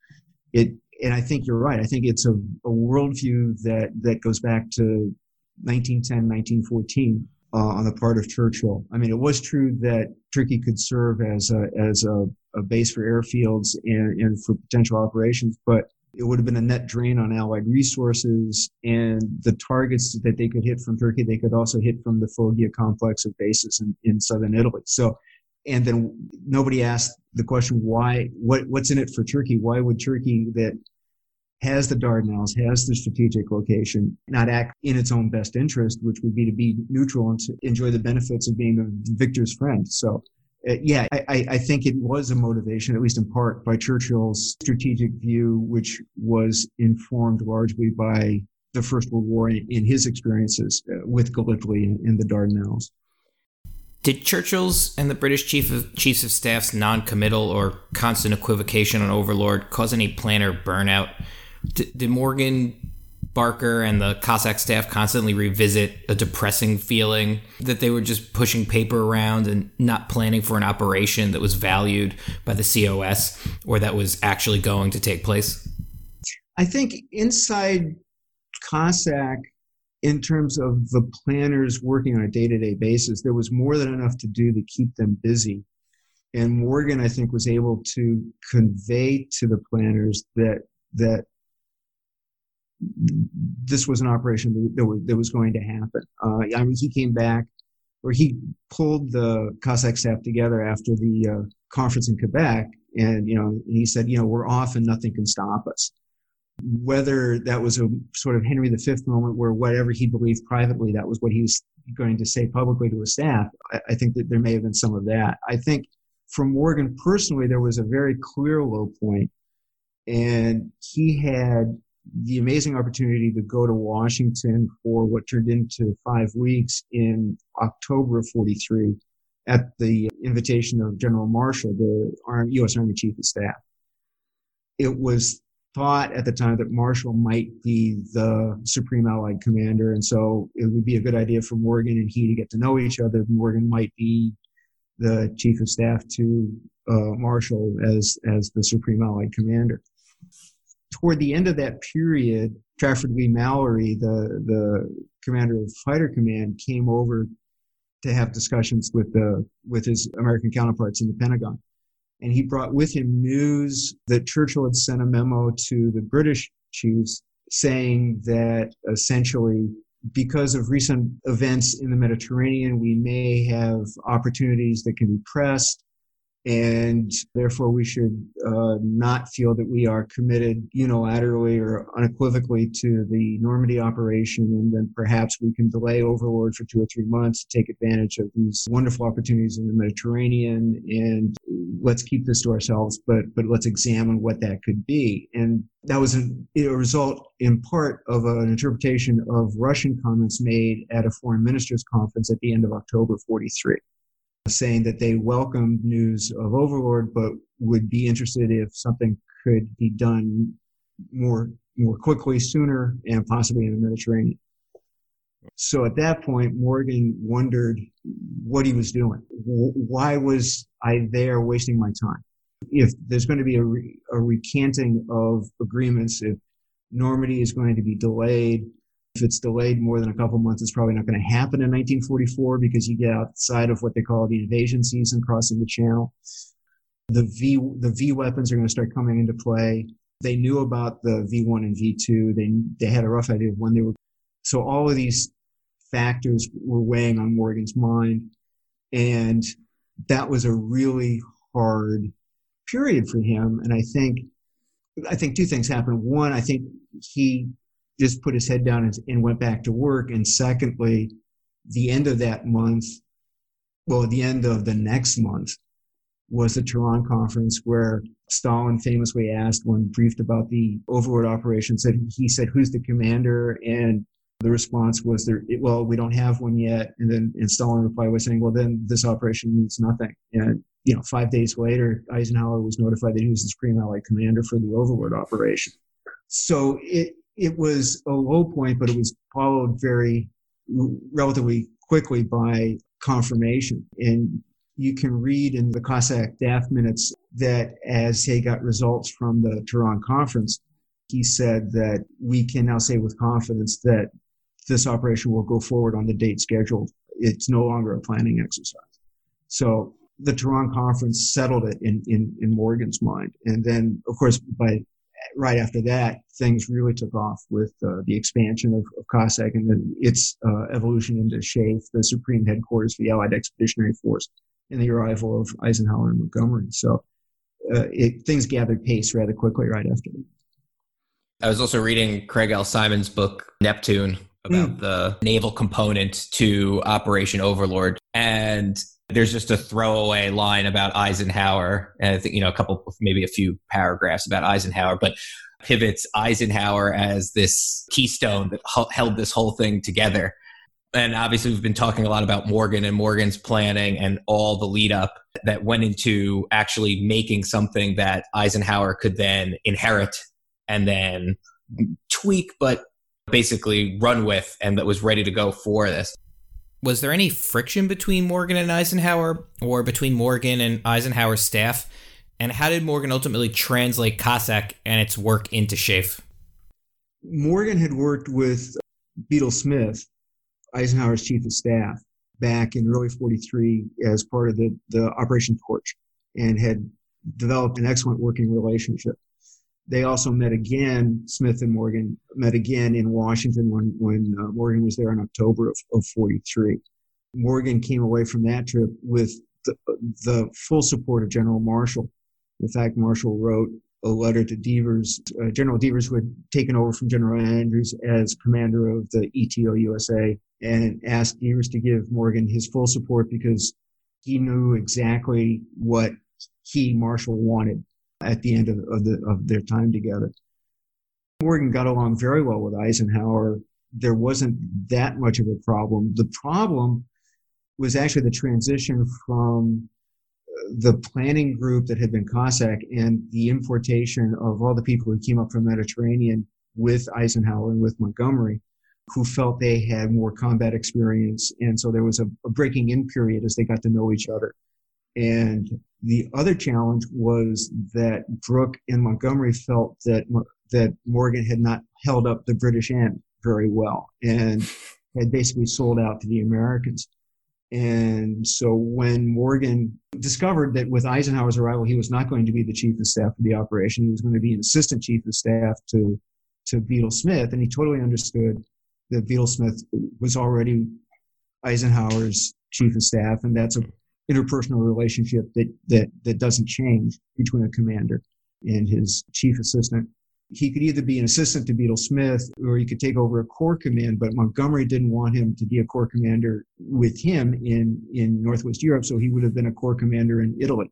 it, and I think you're right. I think it's a, a worldview that, that goes back to 1910, 1914 uh, on the part of Churchill. I mean, it was true that Turkey could serve as a, as a, a base for airfields and, and for potential operations, but it would have been a net drain on Allied resources and the targets that they could hit from Turkey, they could also hit from the Foggia complex of bases in, in southern Italy. So, and then nobody asked the question, why, what, what's in it for Turkey? Why would Turkey that has the Dardanelles, has the strategic location, not act in its own best interest, which would be to be neutral and to enjoy the benefits of being a victor's friend. So, yeah, I, I, think it was a motivation, at least in part, by Churchill's strategic view, which was informed largely by the First World War in, in his experiences uh, with Gallipoli and, and the Dardanelles. Did Churchill's and the British chief of, chiefs of staff's non-committal or constant equivocation on Overlord cause any planner burnout? did Morgan Barker and the COSSAC staff constantly revisit a depressing feeling that they were just pushing paper around and not planning for an operation that was valued by the COS or that was actually going to take place? I think inside COSSAC, in terms of the planners working on a day to day basis, there was more than enough to do to keep them busy. And Morgan, I think, was able to convey to the planners that that this was an operation that was, that was going to happen. Uh, I mean, he came back, or he pulled the COSSAC staff together after the uh, conference in Quebec, and you know, he said, you know, we're off and nothing can stop us. Whether that was a sort of Henry V moment where whatever he believed privately, that was what he was going to say publicly to his staff, I, I think that there may have been some of that. I think for Morgan personally, there was a very clear low point, and he had the amazing opportunity to go to Washington for what turned into five weeks in October of 43 at the invitation of General Marshall, the U.S. Army Chief of Staff. It was thought at the time that Marshall might be the Supreme Allied Commander, and so it would be a good idea for Morgan and he to get to know each other. Morgan might be the Chief of Staff to uh, Marshall as as the Supreme Allied Commander toward the end of that period, Trafford Leigh-Mallory, the, the commander of Fighter Command, came over to have discussions with the with his American counterparts in the Pentagon. And he brought with him news that Churchill had sent a memo to the British chiefs saying that essentially because of recent events in the Mediterranean, we may have opportunities that can be pressed and therefore we should uh, not feel that we are committed unilaterally or unequivocally to the Normandy operation, and then perhaps we can delay Overlord for two or three months to take advantage of these wonderful opportunities in the Mediterranean, and let's keep this to ourselves, but but let's examine what that could be. And that was a result in part of an interpretation of Russian comments made at a foreign ministers conference at the end of October 43 saying that they welcomed news of Overlord, but would be interested if something could be done more more quickly, sooner, and possibly in the Mediterranean. So at that point, Morgan wondered what he was doing. Why was I there wasting my time? If there's going to be a, re- a recanting of agreements, if Normandy is going to be delayed, if it's delayed more than a couple months, it's probably not going to happen in 1944 because you get outside of what they call the invasion season crossing the channel. The V, the V weapons are going to start coming into play. They knew about the V1 and V2. They, they had a rough idea of when they were. So all of these factors were weighing on Morgan's mind. And that was a really hard period for him. And I think, I think two things happened. One, I think he just put his head down and, and went back to work. And secondly, the end of that month, well, the end of the next month was the Tehran conference where Stalin famously asked when briefed about the overlord operation, said he said, "Who's the commander?" And the response was, "There, well, we don't have one yet." And then and Stalin replied by saying, "Well, then this operation means nothing." And you know, five days later, Eisenhower was notified that he was the Supreme Allied Commander for the overlord operation. So it it was a low point, but it was followed very relatively quickly by confirmation. And you can read in the COSSAC staff minutes that as he got results from the Tehran conference, he said that we can now say with confidence that this operation will go forward on the date scheduled. It's no longer a planning exercise. So the Tehran conference settled it in, in, in Morgan's mind. And then, of course, by right after that, things really took off with uh, the expansion of, of COSSAC and then its uh, evolution into SHAEF, the supreme headquarters for the Allied Expeditionary Force, and the arrival of Eisenhower and Montgomery. So uh, it, things gathered pace rather quickly right after that. I was also reading Craig L. Symonds' book, Neptune, about mm. the naval component to Operation Overlord. And there's just a throwaway line about Eisenhower, and I think you know a couple, maybe a few paragraphs about Eisenhower, but pivots Eisenhower as this keystone that held this whole thing together. And obviously, we've been talking a lot about Morgan and Morgan's planning and all the lead up that went into actually making something that Eisenhower could then inherit and then tweak, but basically run with, and that was ready to go for this was there any friction between Morgan and Eisenhower or between Morgan and Eisenhower's staff? And how did Morgan ultimately translate COSSAC and its work into SHAEF? Morgan had worked with Bedell Smith, Eisenhower's chief of staff, back in early 43 as part of the, the Operation Torch and had developed an excellent working relationship. They also met again, Smith and Morgan met again in Washington when, when uh, Morgan was there in October of, of 43. Morgan came away from that trip with the, the full support of General Marshall. In fact, Marshall wrote a letter to Devers, uh, General Devers, who had taken over from General Andrews as commander of the ETO USA, and asked Devers to give Morgan his full support because he knew exactly what he, Marshall, wanted at the end of, of, the, of their time together. Morgan got along very well with Eisenhower. There wasn't that much of a problem. The problem was actually the transition from uh, the planning group that had been COSSAC and the importation of all the people who came up from the Mediterranean with Eisenhower and with Montgomery, who felt they had more combat experience. And so there was a, a breaking in period as they got to know each other. And the other challenge was that Brooke and Montgomery felt that that Morgan had not held up the British end very well and had basically sold out to the Americans. And so when Morgan discovered that with Eisenhower's arrival, he was not going to be the chief of staff for the operation, he was going to be an assistant chief of staff to to Bedell Smith, and he totally understood that Bedell Smith was already Eisenhower's chief of staff, and that's a interpersonal relationship that, that, that doesn't change between a commander and his chief assistant. He could either be an assistant to Bedell Smith or he could take over a corps command, but Montgomery didn't want him to be a corps commander with him in, in Northwest Europe, so he would have been a corps commander in Italy.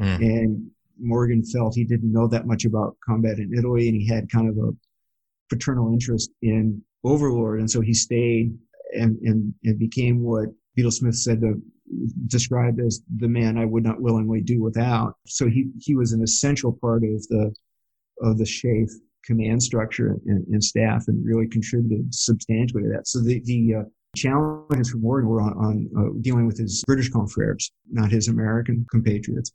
Mm. And Morgan felt he didn't know that much about combat in Italy and he had kind of a paternal interest in Overlord. And so he stayed and, and, and became what Bedell Smith said the described as the man I would not willingly do without. So he, he was an essential part of the, of the SHAEF command structure and, and staff and really contributed substantially to that. So the, the uh, challenges for Morgan were on, on uh, dealing with his British confreres, not his American compatriots.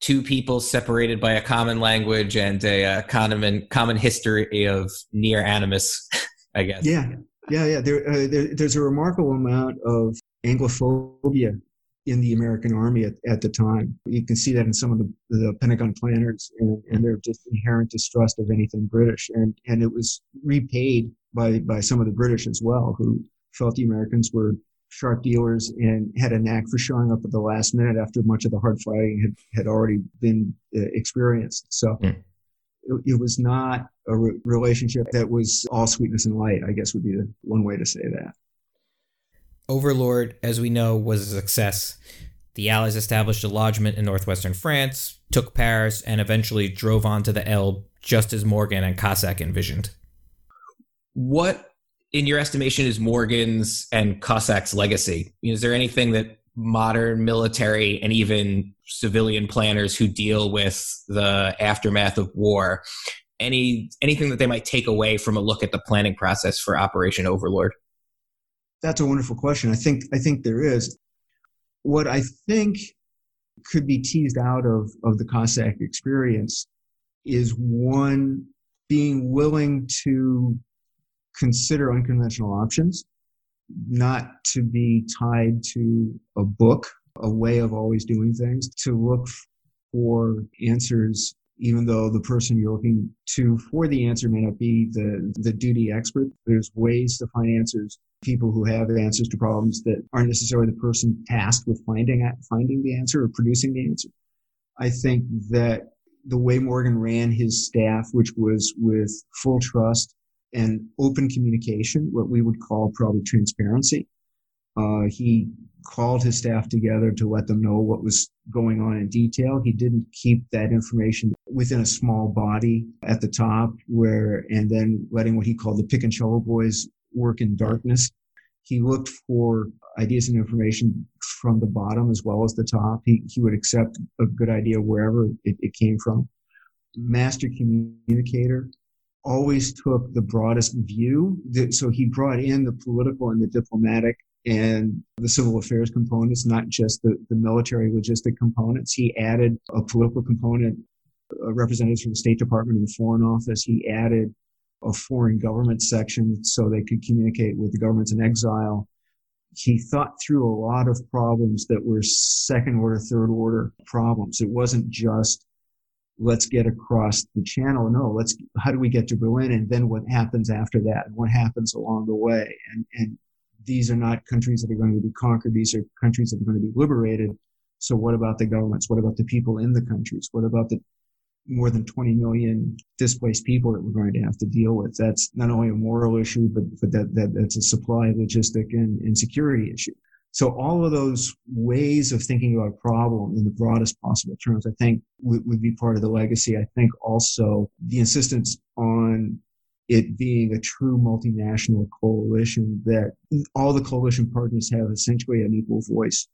Two people separated by a common language and a uh, common common history of near animus, I guess. Yeah, yeah, yeah. There, uh, there, there's a remarkable amount of Anglophobia in the American Army at, at the time. You can see that in some of the, the Pentagon planners and, and their just inherent distrust of anything British. And, and it was repaid by, by some of the British as well, who felt the Americans were sharp dealers and had a knack for showing up at the last minute after much of the hard fighting had, had already been uh, experienced. So mm. it, it, was not a re- relationship that was all sweetness and light, I guess would be the one way to say that. Overlord, as we know, was a success. The Allies established a lodgment in northwestern France, took Paris, and eventually drove on to the Elbe just as Morgan and COSSAC envisioned. What in your estimation, is Morgan's and COSSAC's legacy? Is there anything that modern military and even civilian planners who deal with the aftermath of war, any anything that they might take away from a look at the planning process for Operation Overlord? That's a wonderful question. I think I think there is. What I think could be teased out of, of the COSSAC experience is one being willing to consider unconventional options, not to be tied to a book, a way of always doing things, to look for answers, even though the person you're looking to for the answer may not be the, the duty expert. There's ways to find answers, people who have answers to problems that aren't necessarily the person tasked with finding, finding the answer or producing the answer. I think that the way Morgan ran his staff, which was with full trust and open communication, what we would call probably transparency. Uh, he called his staff together to let them know what was going on in detail. He didn't keep that information within a small body at the top where, and then letting what he called the pick and shovel boys work in darkness. He looked for ideas and information from the bottom as well as the top. He, he would accept a good idea wherever it, it came from. Master communicator always took the broadest view. So he brought in the political and the diplomatic and the civil affairs components, not just the, the military logistic components. He added a political component, uh, representatives from the State Department and the Foreign Office. He added a foreign government section so they could communicate with the governments in exile. He thought through a lot of problems that were second order, third order problems. It wasn't just let's get across the channel. No, let's, how do we get to Berlin? And then what happens after that? And what happens along the way? And, and these are not countries that are going to be conquered. These are countries that are going to be liberated. So what about the governments? What about the people in the countries? What about the more than 20 million displaced people that we're going to have to deal with? That's not only a moral issue, but, but that, that that's a supply, logistic, and, and security issue. So all of those ways of thinking about a problem in the broadest possible terms, I think would, would be part of the legacy. I think also the insistence on it being a true multinational coalition that all the coalition partners have essentially an equal voice.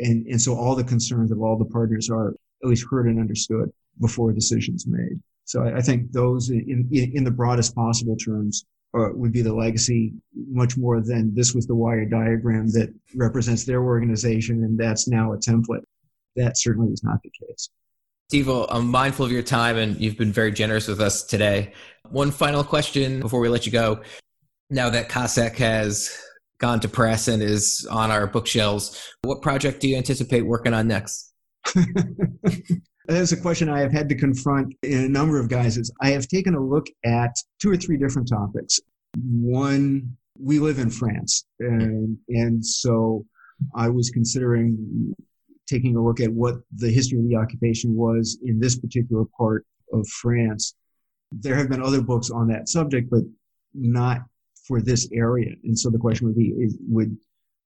And, and so all the concerns of all the partners are at least heard and understood before decisions made. So I, I think those in, in, in the broadest possible terms or would be the legacy much more than this was the wire diagram that represents their organization and that's now a template. That certainly was not the case. Steve, I'm mindful of your time and you've been very generous with us today. One final question before we let you go. Now that COSSAC has gone to press and is on our bookshelves, what project do you anticipate working on next? That's a question I have had to confront in a number of guises. I have taken a look at two or three different topics. One, we live in France, and, and so I was considering taking a look at what the history of the occupation was in this particular part of France. There have been other books on that subject, but not for this area. And so the question would be, is, would,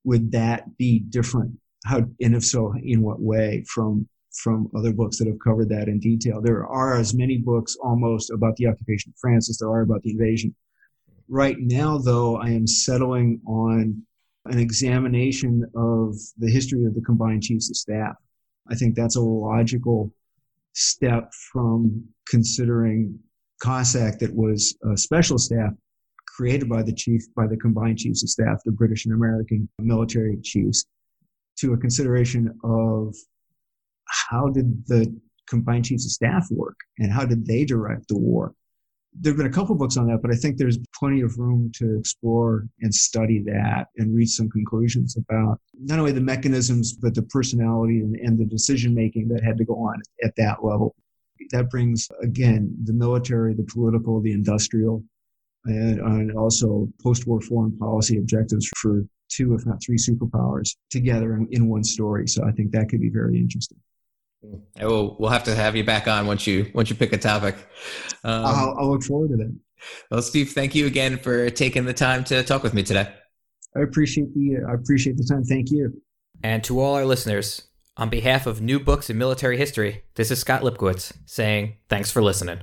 would that be different? How, and if so, in what way from from other books that have covered that in detail. There are as many books almost about the occupation of France as there are about the invasion. Right now, though, I am settling on an examination of the history of the combined chiefs of staff. I think that's a logical step from considering COSSAC that was a special staff created by the chief, by the combined chiefs of staff, the British and American military chiefs, to a consideration of how did the combined chiefs of staff work and how did they direct the war? There have been a couple books on that, but I think there's plenty of room to explore and study that and reach some conclusions about not only the mechanisms, but the personality and, and the decision making that had to go on at that level. That brings, again, the military, the political, the industrial, and, and also post war foreign policy objectives for two, if not three superpowers together in, in one story. So I think that could be very interesting. We'll, we'll have to have you back on once you once you pick a topic. Um, I'll, I'll look forward to that. Well, Steve, thank you again for taking the time to talk with me today. I appreciate the I appreciate the time. Thank you. And to all our listeners, on behalf of New Books in Military History, this is Scott Lipkowitz saying thanks for listening.